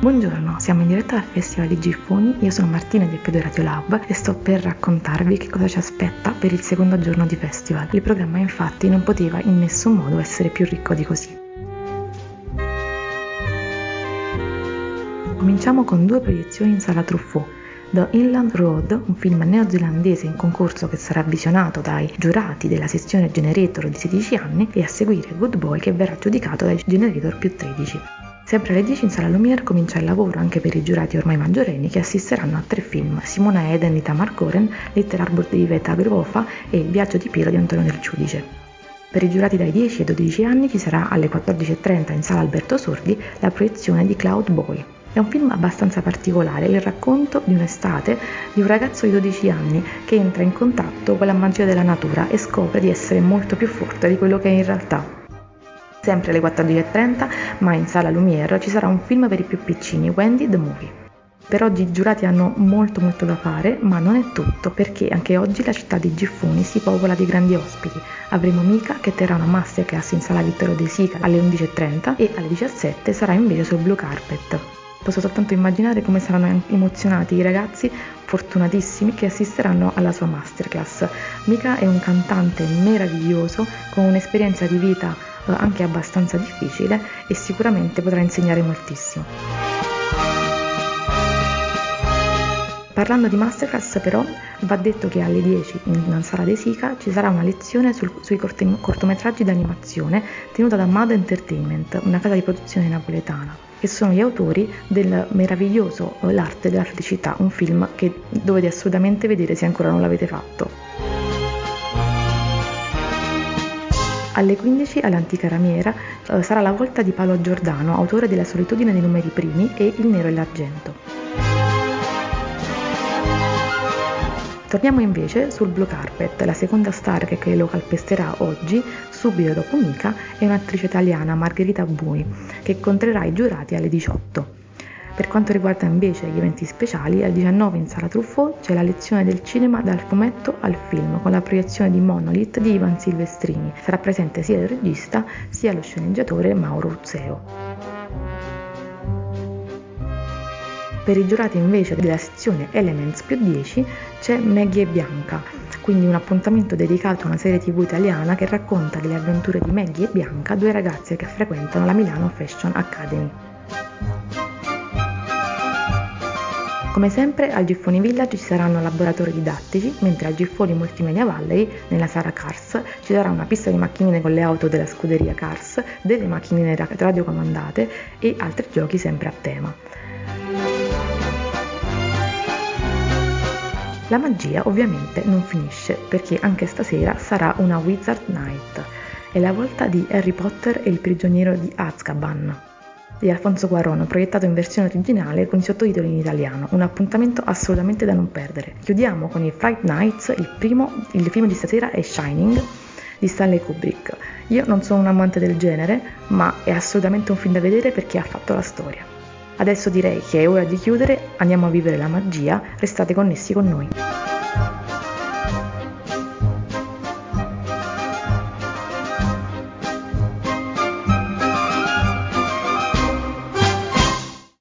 Buongiorno, siamo in diretta dal Festival di Giffoni, io sono Martina di Epido Radio Lab e sto per raccontarvi che cosa ci aspetta per il secondo giorno di festival. Il programma infatti non poteva in nessun modo essere più ricco di così. Cominciamo con due proiezioni in sala Truffaut. The Inland Road, un film neozelandese in concorso che sarà visionato dai giurati della sezione Generator di 16 anni e a seguire Good Boy che verrà giudicato dai Generator più 13. Sempre alle 10 in sala Lumière comincia il lavoro anche per i giurati ormai maggiorenni che assisteranno a tre film, Simona Eden di Tamar Goren, Little Arbor di Iveta Grofa e Il viaggio di Piero di Antonio del Giudice. Per i giurati dai 10 ai 12 anni ci sarà alle 14.30 in sala Alberto Sordi la proiezione di Cloud Boy. È un film abbastanza particolare, il racconto di un'estate di un ragazzo di 12 anni che entra in contatto con la magia della natura e scopre di essere molto più forte di quello che è in realtà. Sempre alle 14.30, ma in sala Lumière, ci sarà un film per i più piccini, Wendy the Movie. Per oggi i giurati hanno molto molto da fare, ma non è tutto, perché anche oggi la città di Giffoni si popola di grandi ospiti. Avremo Mika che terrà una masterclass in sala Vittorio De Sica alle 11.30 e alle 17 sarà invece sul Blue Carpet. Posso soltanto immaginare come saranno emozionati i ragazzi fortunatissimi che assisteranno alla sua masterclass. Mika è un cantante meraviglioso con un'esperienza di vita anche abbastanza difficile e sicuramente potrà insegnare moltissimo. Parlando di masterclass però va detto che alle 10 in sala De Sica ci sarà una lezione sul, sui cortometraggi d'animazione tenuta da Mad Entertainment, una casa di produzione napoletana, che sono gli autori del meraviglioso eh, L'arte della felicità, un film che dovete assolutamente vedere se ancora non l'avete fatto. Alle 15 all'Antica Ramiera eh, sarà la volta di Paolo Giordano, autore della Solitudine dei numeri primi e Il nero e l'argento. Torniamo invece sul Blue Carpet, la seconda star che lo calpesterà oggi, subito dopo Mica, è un'attrice italiana, Margherita Bui, che incontrerà i giurati alle 18. Per quanto riguarda invece gli eventi speciali, al 19 in sala Truffaut c'è la lezione del cinema dal fumetto al film con la proiezione di Monolith di Ivan Silvestrini. Sarà presente sia il regista sia lo sceneggiatore Mauro Uzzeo. Per i giurati invece della sezione Elements più 10 c'è Maggie e Bianca, quindi un appuntamento dedicato a una serie tv italiana che racconta delle avventure di Maggie e Bianca, due ragazze che frequentano la Milano Fashion Academy. Come sempre al Giffoni Village ci saranno laboratori didattici, mentre al Giffoni Multimedia Valley, nella sala Cars, ci sarà una pista di macchinine con le auto della scuderia Cars, delle macchinine radiocomandate e altri giochi sempre a tema. La magia ovviamente non finisce perché anche stasera sarà una Wizard Night. È la volta di Harry Potter e il prigioniero di Azkaban di Alfonso Cuarón, proiettato in versione originale con i sottotitoli in italiano, un appuntamento assolutamente da non perdere. Chiudiamo con i Fright Nights, il primo, il film di stasera è Shining di Stanley Kubrick. Io non sono un amante del genere, ma è assolutamente un film da vedere perché ha fatto la storia. Adesso direi che è ora di chiudere, andiamo a vivere la magia, restate connessi con noi.